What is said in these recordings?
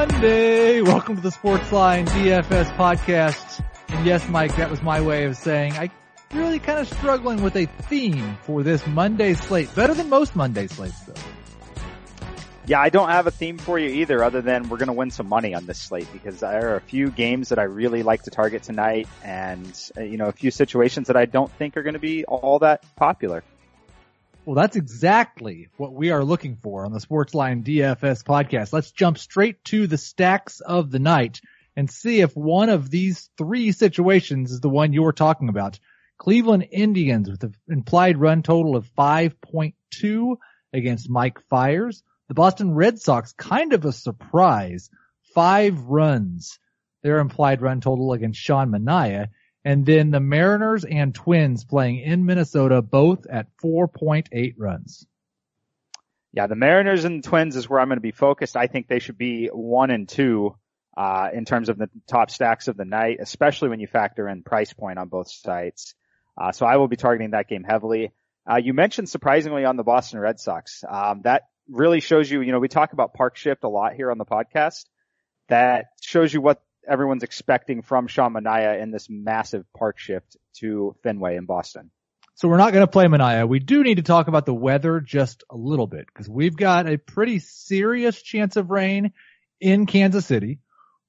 Monday. Welcome to the Sportsline DFS podcast. And yes, Mike, that was my way of saying I really kind of struggling with a theme for this Monday slate. Better than most Monday slates though. Yeah, I don't have a theme for you either other than we're going to win some money on this slate because there are a few games that I really like to target tonight and, uh, you know, a few situations that I don't think are going to be all that popular. Well, that's exactly what we are looking for on the Sportsline DFS podcast. Let's jump straight to the stacks of the night and see if one of these three situations is the one you're talking about. Cleveland Indians with an implied run total of 5.2 against Mike Fiers. The Boston Red Sox, kind of a surprise, five runs, their implied run total against Sean Manaea. And then the Mariners and Twins playing in Minnesota, both at 4.8 runs. Yeah, the Mariners and the Twins is where I'm going to be focused. I think they should be one and two, uh, in terms of the top stacks of the night, especially when you factor in price point on both sites. Uh, so I will be targeting that game heavily. Uh, you mentioned surprisingly on the Boston Red Sox. Um, that really shows you, you know, we talk about park shift a lot here on the podcast. That shows you what everyone's expecting from Sean Manaea in this massive park shift to Fenway in Boston. So we're not going to play Manaea. We do need to talk about the weather just a little bit because we've got a pretty serious chance of rain in Kansas City.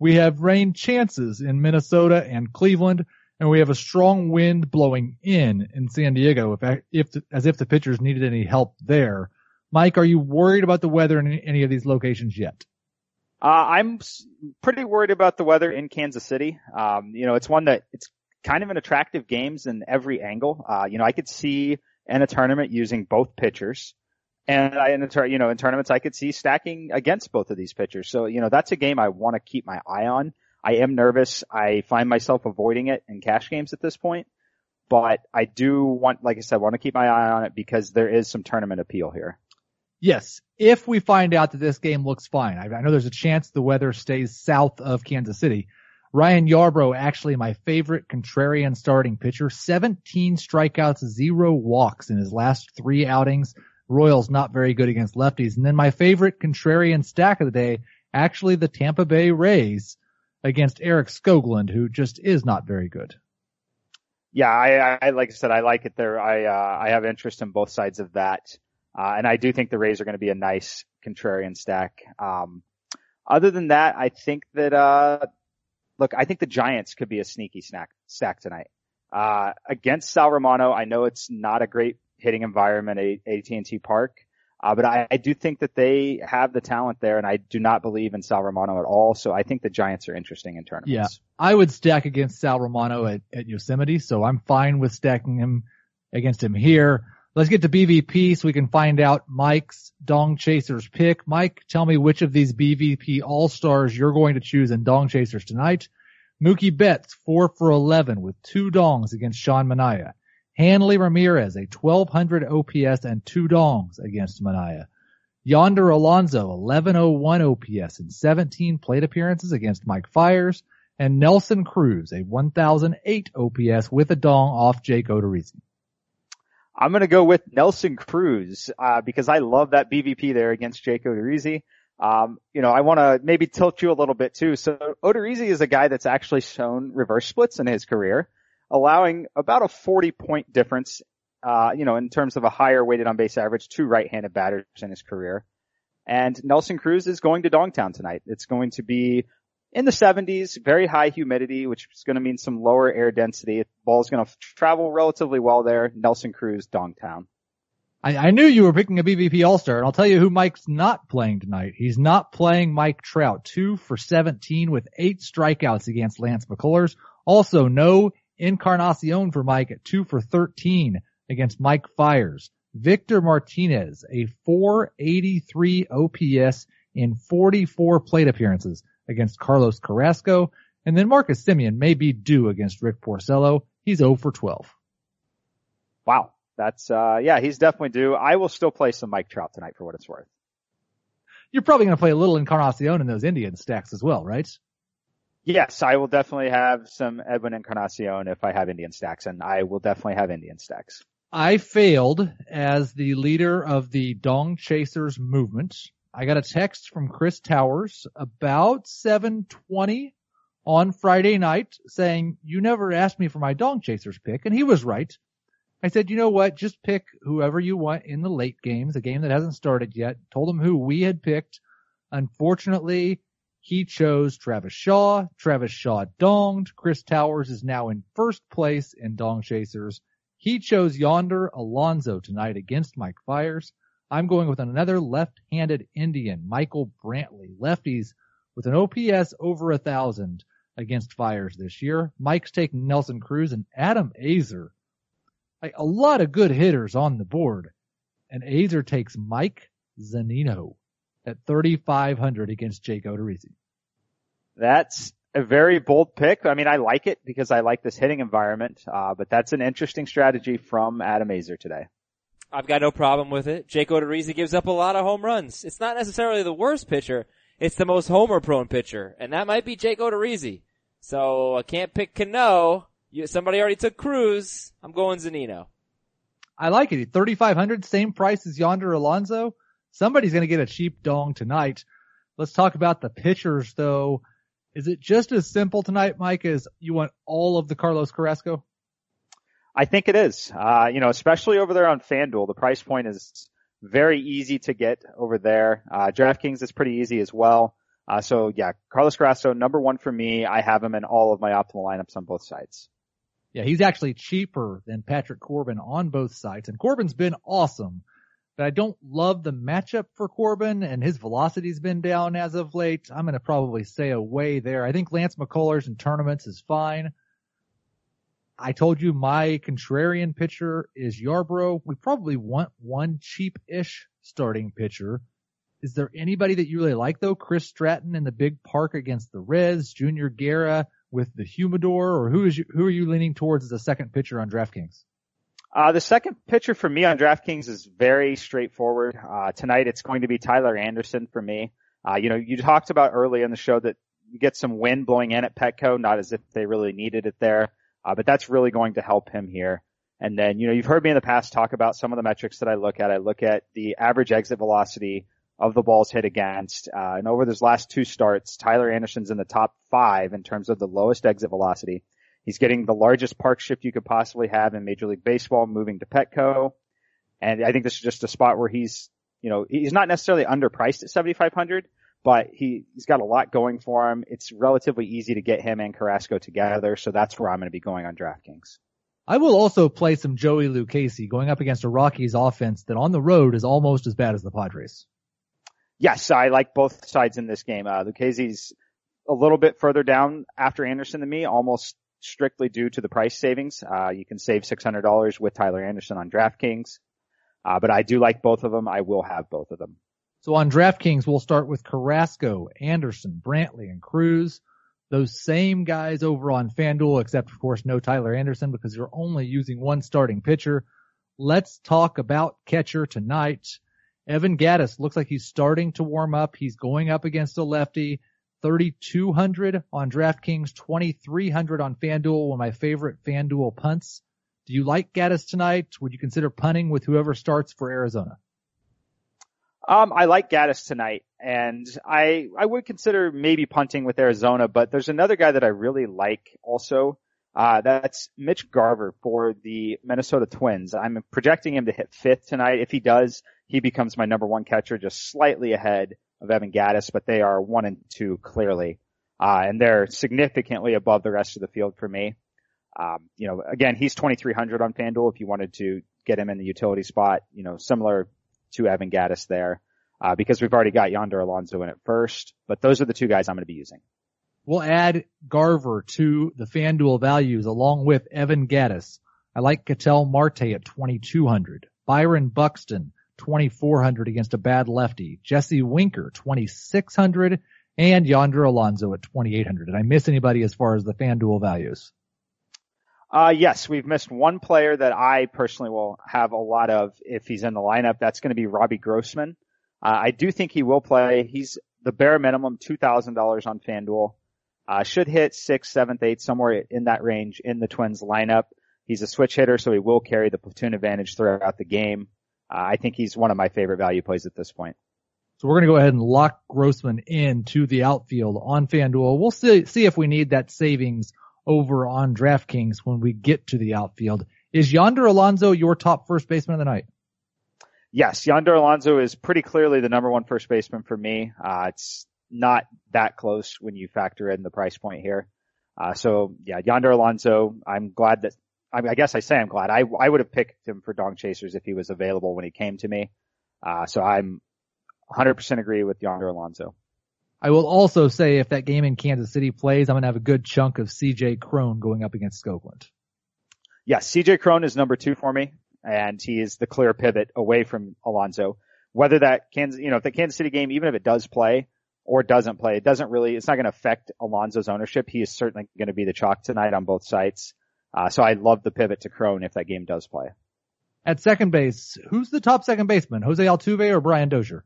We have rain chances in Minnesota and Cleveland, and we have a strong wind blowing in in San Diego. If, if as if the pitchers needed any help there. Mike, are you worried about the weather in any of these locations yet? Uh, I'm pretty worried about the weather in Kansas City. Um, you know, it's one that it's kind of an attractive games in every angle. Uh, you know, I could see in a tournament using both pitchers. And I, in a, you know, in tournaments, I could see stacking against both of these pitchers. So, you know, that's a game I want to keep my eye on. I am nervous. I find myself avoiding it in cash games at this point, but I do want, like I said, want to keep my eye on it because there is some tournament appeal here. Yes, if we find out that this game looks fine, I, I know there's a chance the weather stays south of Kansas City. Ryan Yarbrough, actually my favorite contrarian starting pitcher, 17 strikeouts, zero walks in his last three outings. Royals not very good against lefties. And then my favorite contrarian stack of the day, actually the Tampa Bay Rays against Eric Skoglund, who just is not very good. Yeah, I, I like I said, I like it there. I uh, I have interest in both sides of that. Uh, and I do think the Rays are going to be a nice contrarian stack. Um, other than that, I think that, uh, look, I think the Giants could be a sneaky snack, stack tonight. Uh, against Sal Romano, I know it's not a great hitting environment at AT&T Park. Uh, but I, I, do think that they have the talent there, and I do not believe in Sal Romano at all. So I think the Giants are interesting in tournaments. Yeah, I would stack against Sal Romano at, at Yosemite, so I'm fine with stacking him against him here. Let's get to BVP so we can find out Mike's Dong Chasers pick. Mike, tell me which of these BVP All-Stars you're going to choose in Dong Chasers tonight. Mookie Betts, 4 for 11 with two dongs against Sean Manaea. Hanley Ramirez, a 1200 OPS and two dongs against Manaea. Yonder Alonso, 1101 OPS and 17 plate appearances against Mike Fiers. And Nelson Cruz, a 1008 OPS with a dong off Jake Odorizzi. I'm going to go with Nelson Cruz, uh, because I love that BVP there against Jake Odorizzi. Um, you know, I want to maybe tilt you a little bit too. So Odorizzi is a guy that's actually shown reverse splits in his career, allowing about a 40 point difference, uh, you know, in terms of a higher weighted on base average to right-handed batters in his career. And Nelson Cruz is going to Dongtown tonight. It's going to be in the 70s, very high humidity, which is going to mean some lower air density. Ball is going to travel relatively well there. Nelson Cruz, Dongtown. I, I knew you were picking a BVP All-Star, and I'll tell you who Mike's not playing tonight. He's not playing Mike Trout, two for 17 with eight strikeouts against Lance McCullers. Also, no Encarnacion for Mike at two for 13 against Mike Fiers. Victor Martinez, a 483 OPS in 44 plate appearances against Carlos Carrasco. And then Marcus Semien may be due against Rick Porcello. He's 0 for 12. Wow. That's, uh, yeah, he's definitely due. I will still play some Mike Trout tonight for what it's worth. You're probably going to play a little Encarnacion in those Indian stacks as well, right? Yes, I will definitely have some Edwin Encarnacion if I have Indian stacks, and I will definitely have Indian stacks. I failed as the leader of the Dong Chasers movement I got a text from Chris Towers about 720 on Friday night saying, you never asked me for my Dong Chasers pick. And he was right. I said, you know what? Just pick whoever you want in the late games, a game that hasn't started yet. Told him who we had picked. Unfortunately, he chose Travis Shaw. Travis Shaw donged. Chris Towers is now in first place in Dong Chasers. He chose Yonder Alonso tonight against Mike Fiers. I'm going with another left-handed Indian, Michael Brantley. Lefties with an OPS over a thousand against Fiers this year. Mike's taking Nelson Cruz and Adam Aizer. Like a lot of good hitters on the board. And Aizer takes Mike Zunino at 3,500 against Jake Odorizzi. That's a very bold pick. I mean, I like it because I like this hitting environment, uh, but that's an interesting strategy from Adam Aizer today. I've got no problem with it. Jake Odorizzi gives up a lot of home runs. It's not necessarily the worst pitcher. It's the most homer prone pitcher. And that might be Jake Odorizzi. So I can't pick Cano. You, somebody already took Cruz. I'm going Zunino. I like it. 3,500, same price as Yonder Alonso. Somebody's going to get a cheap dong tonight. Let's talk about the pitchers though. Is it just as simple tonight, Mike, as you want all of the Carlos Carrasco? I think it is. Uh, you know, especially over there on FanDuel, the price point is very easy to get over there. Uh, DraftKings is pretty easy as well. Uh, so yeah, Carlos Carrasco, number one for me. I have him in all of my optimal lineups on both sides. Yeah, he's actually cheaper than Patrick Corbin on both sides. And Corbin's been awesome, but I don't love the matchup for Corbin and his velocity's been down as of late. I'm going to probably stay away there. I think Lance McCullers in tournaments is fine. I told you my contrarian pitcher is Yarbrough. We probably want one cheap-ish starting pitcher. Is there anybody that you really like though? Chris Stratton in the big park against the Reds, Junior Guerra with the Humidor, or who is you, who are you leaning towards as a second pitcher on DraftKings? Uh, the second pitcher for me on DraftKings is very straightforward. Uh, tonight it's going to be Tyler Anderson for me. Uh, you know, you talked about early in the show that you get some wind blowing in at Petco, not as if they really needed it there. Uh, but that's really going to help him here. And then, you know, you've heard me in the past talk about some of the metrics that I look at. I look at the average exit velocity of the balls hit against. Uh, and over those last two starts, Tyler Anderson's in the top five in terms of the lowest exit velocity. He's getting the largest park shift you could possibly have in Major League Baseball moving to Petco. And I think this is just a spot where he's, you know, he's not necessarily underpriced at 7,500, but he, he's got a lot going for him. It's relatively easy to get him and Carrasco together. So that's where I'm going to be going on DraftKings. I will also play some Joey Lucchesi going up against a Rockies offense that on the road is almost as bad as the Padres. Yes, I like both sides in this game. Uh, Lucchesi's a little bit further down after Anderson than me, almost strictly due to the price savings. Uh, you can save $600 with Tyler Anderson on DraftKings. Uh, but I do like both of them. I will have both of them. So on DraftKings, we'll start with Carrasco, Anderson, Brantley, and Cruz. Those same guys over on FanDuel, except of course no Tyler Anderson because you're only using one starting pitcher. Let's talk about catcher tonight. Evan Gattis looks like he's starting to warm up. He's going up against a lefty. 3,200 on DraftKings, 2,300 on FanDuel, one of my favorite FanDuel punts. Do you like Gattis tonight? Would you consider punting with whoever starts for Arizona? Um, I like Gattis tonight, and I I would consider maybe punting with Arizona, but there's another guy that I really like also. Uh, that's Mitch Garver for the Minnesota Twins. I'm projecting him to hit fifth tonight. If he does, he becomes my number one catcher, just slightly ahead of Evan Gattis, but they are one and two clearly. Uh, and they're significantly above the rest of the field for me. Um, you know, again, he's 2300 on FanDuel if you wanted to get him in the utility spot, you know, similar to Evan Gattis there, uh, because we've already got Yonder Alonso in at first, but those are the two guys I'm going to be using. We'll add Garver to the FanDuel values along with Evan Gattis. I like Ketel Marte at 2200, Byron Buxton 2400 against a bad lefty, Jesse Winker 2600, and Yonder Alonso at 2800. Did I miss anybody as far as the FanDuel values? Uh, yes, we've missed one player that I personally will have a lot of if he's in the lineup. That's going to be Robbie Grossman. Uh, I do think he will play. He's the bare minimum $2,000 on FanDuel. Uh, should hit sixth, seventh, eighth, somewhere in that range in the Twins lineup. He's a switch hitter, so he will carry the platoon advantage throughout the game. Uh, I think he's one of my favorite value plays at this point. So we're going to go ahead and lock Grossman in to the outfield on FanDuel. We'll see, see if we need that savings over on DraftKings when we get to the outfield. Is Yonder Alonso your top first baseman of the night? Yes, Yonder Alonso is pretty clearly the number one first baseman for me. Uh, it's not that close when you factor in the price point here. Uh, so yeah, Yonder Alonso, I'm glad that, I, mean, I guess I say I'm glad. I, I would have picked him for Dong Chasers if he was available when he came to me. Uh, so I'm 100% agree with Yonder Alonso. I will also say if that game in Kansas City plays, I'm going to have a good chunk of CJ Cron going up against Skoglund. Yes, CJ Cron is number two for me, and he is the clear pivot away from Alonso. Whether that Kansas, you know, if the Kansas City game, even if it does play or doesn't play, it doesn't really, it's not going to affect Alonso's ownership. He is certainly going to be the chalk tonight on both sites. Uh, so I love the pivot to Cron if that game does play. At second base, who's the top second baseman? Jose Altuve or Brian Dozier?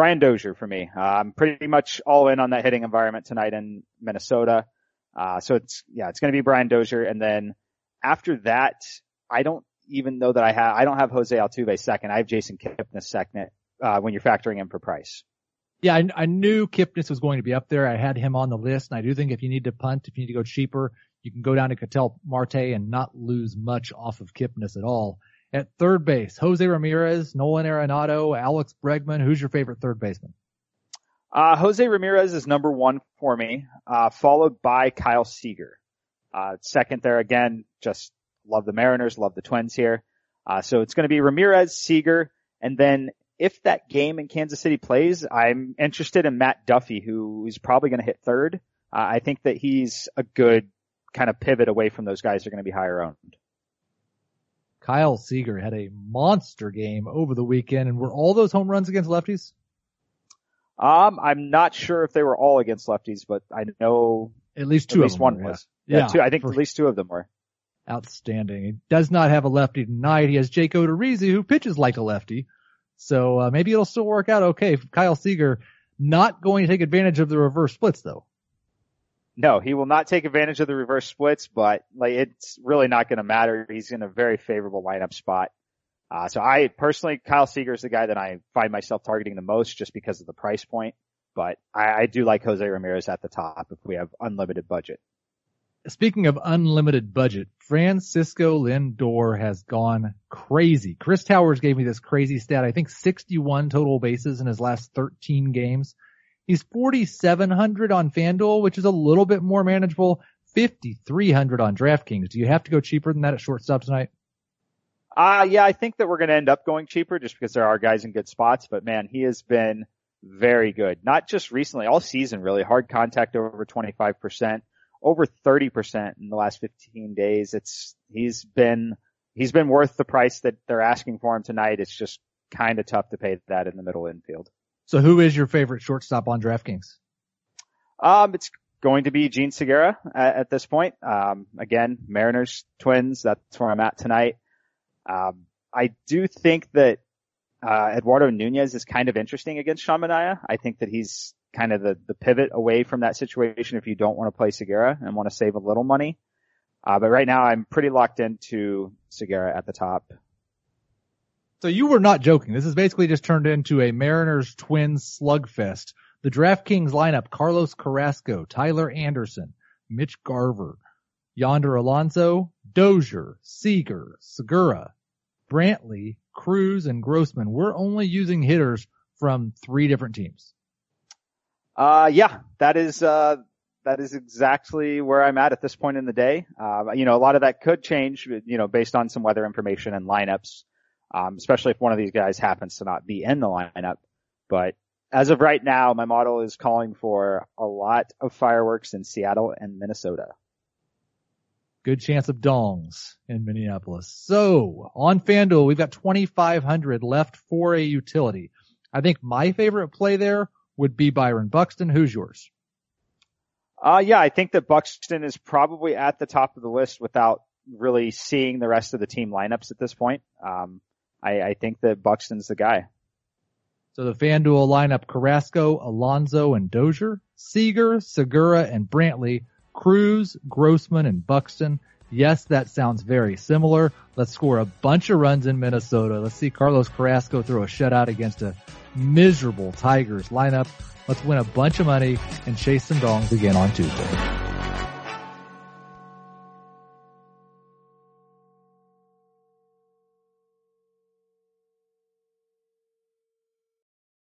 Brian Dozier for me. Uh, I'm pretty much all in on that hitting environment tonight in Minnesota. Uh, so it's, yeah, it's going to be Brian Dozier. And then after that, I don't even know that I have, I don't have Jose Altuve second. I have Jason Kipnis second, uh, when you're factoring in for price. Yeah, I, I knew Kipnis was going to be up there. I had him on the list and I do think if you need to punt, if you need to go cheaper, you can go down to Ketel Marte and not lose much off of Kipnis at all. At third base, Jose Ramirez, Nolan Arenado, Alex Bregman. Who's your favorite third baseman? Uh, Jose Ramirez is number one for me, uh, followed by Kyle Seager. Uh, second there again, just love the Mariners, love the Twins here. Uh, so it's going to be Ramirez, Seager, and then if that game in Kansas City plays, I'm interested in Matt Duffy, who is probably going to hit third. Uh, I think that he's a good kind of pivot away from those guys who are going to be higher owned. Kyle Seager had a monster game over the weekend, and were all those home runs against lefties? Um, I'm not sure if they were all against lefties, but I know at least two. At least one were, was. Yeah, yeah two. I think at least two of them were. Outstanding. He does not have a lefty tonight. He has Jake Odorizzi, who pitches like a lefty, so uh, maybe it'll still work out okay. Kyle Seager not going to take advantage of the reverse splits though. No, he will not take advantage of the reverse splits, but like it's really not going to matter. He's in a very favorable lineup spot. Uh, so I personally, Kyle Seager is the guy that I find myself targeting the most just because of the price point. But I, I do like Jose Ramirez at the top if we have unlimited budget. Speaking of unlimited budget, Francisco Lindor has gone crazy. Chris Towers gave me this crazy stat. I think 61 total bases in his last 13 games. He's 4,700 on FanDuel, which is a little bit more manageable. 5,300 on DraftKings. Do you have to go cheaper than that at shortstop tonight? Uh, yeah, I think that we're going to end up going cheaper just because there are guys in good spots, but man, he has been very good. Not just recently, all season really. Hard contact over 25%, over 30% in the last 15 days. It's, he's been, he's been worth the price that they're asking for him tonight. It's just kind of tough to pay that in the middle infield. So who is your favorite shortstop on DraftKings? Um, it's going to be Jean Segura at, at this point. Um, again, Mariners, Twins, that's where I'm at tonight. Um, I do think that, uh, Eduardo Nunez is kind of interesting against Sean Manaea. I think that he's kind of the, the pivot away from that situation if you don't want to play Segura and want to save a little money. Uh, but right now I'm pretty locked into Segura at the top. So you were not joking. This is basically just turned into a Mariners Twins slugfest. The DraftKings lineup, Carlos Carrasco, Tyler Anderson, Mitch Garver, Yonder Alonso, Dozier, Seager, Segura, Brantley, Cruz, and Grossman. We're only using hitters from three different teams. Uh, yeah, that is, uh, that is exactly where I'm at at this point in the day. Uh, you know, a lot of that could change, you know, based on some weather information and lineups um, especially if one of these guys happens to not be in the lineup. But as of right now, my model is calling for a lot of fireworks in Seattle and Minnesota. Good chance of dongs in Minneapolis. So on FanDuel, we've got 2,500 left for a utility. I think my favorite play there would be Byron Buxton. Who's yours? Uh, yeah, I think that Buxton is probably at the top of the list without really seeing the rest of the team lineups at this point. Um, I, I think that Buxton's the guy. So the FanDuel lineup, Carrasco, Alonso, and Dozier, Seager, Segura, and Brantley, Cruz, Grossman, and Buxton. Yes, that sounds very similar. Let's score a bunch of runs in Minnesota. Let's see Carlos Carrasco throw a shutout against a miserable Tigers lineup. Let's win a bunch of money and chase some dongs again on Tuesday.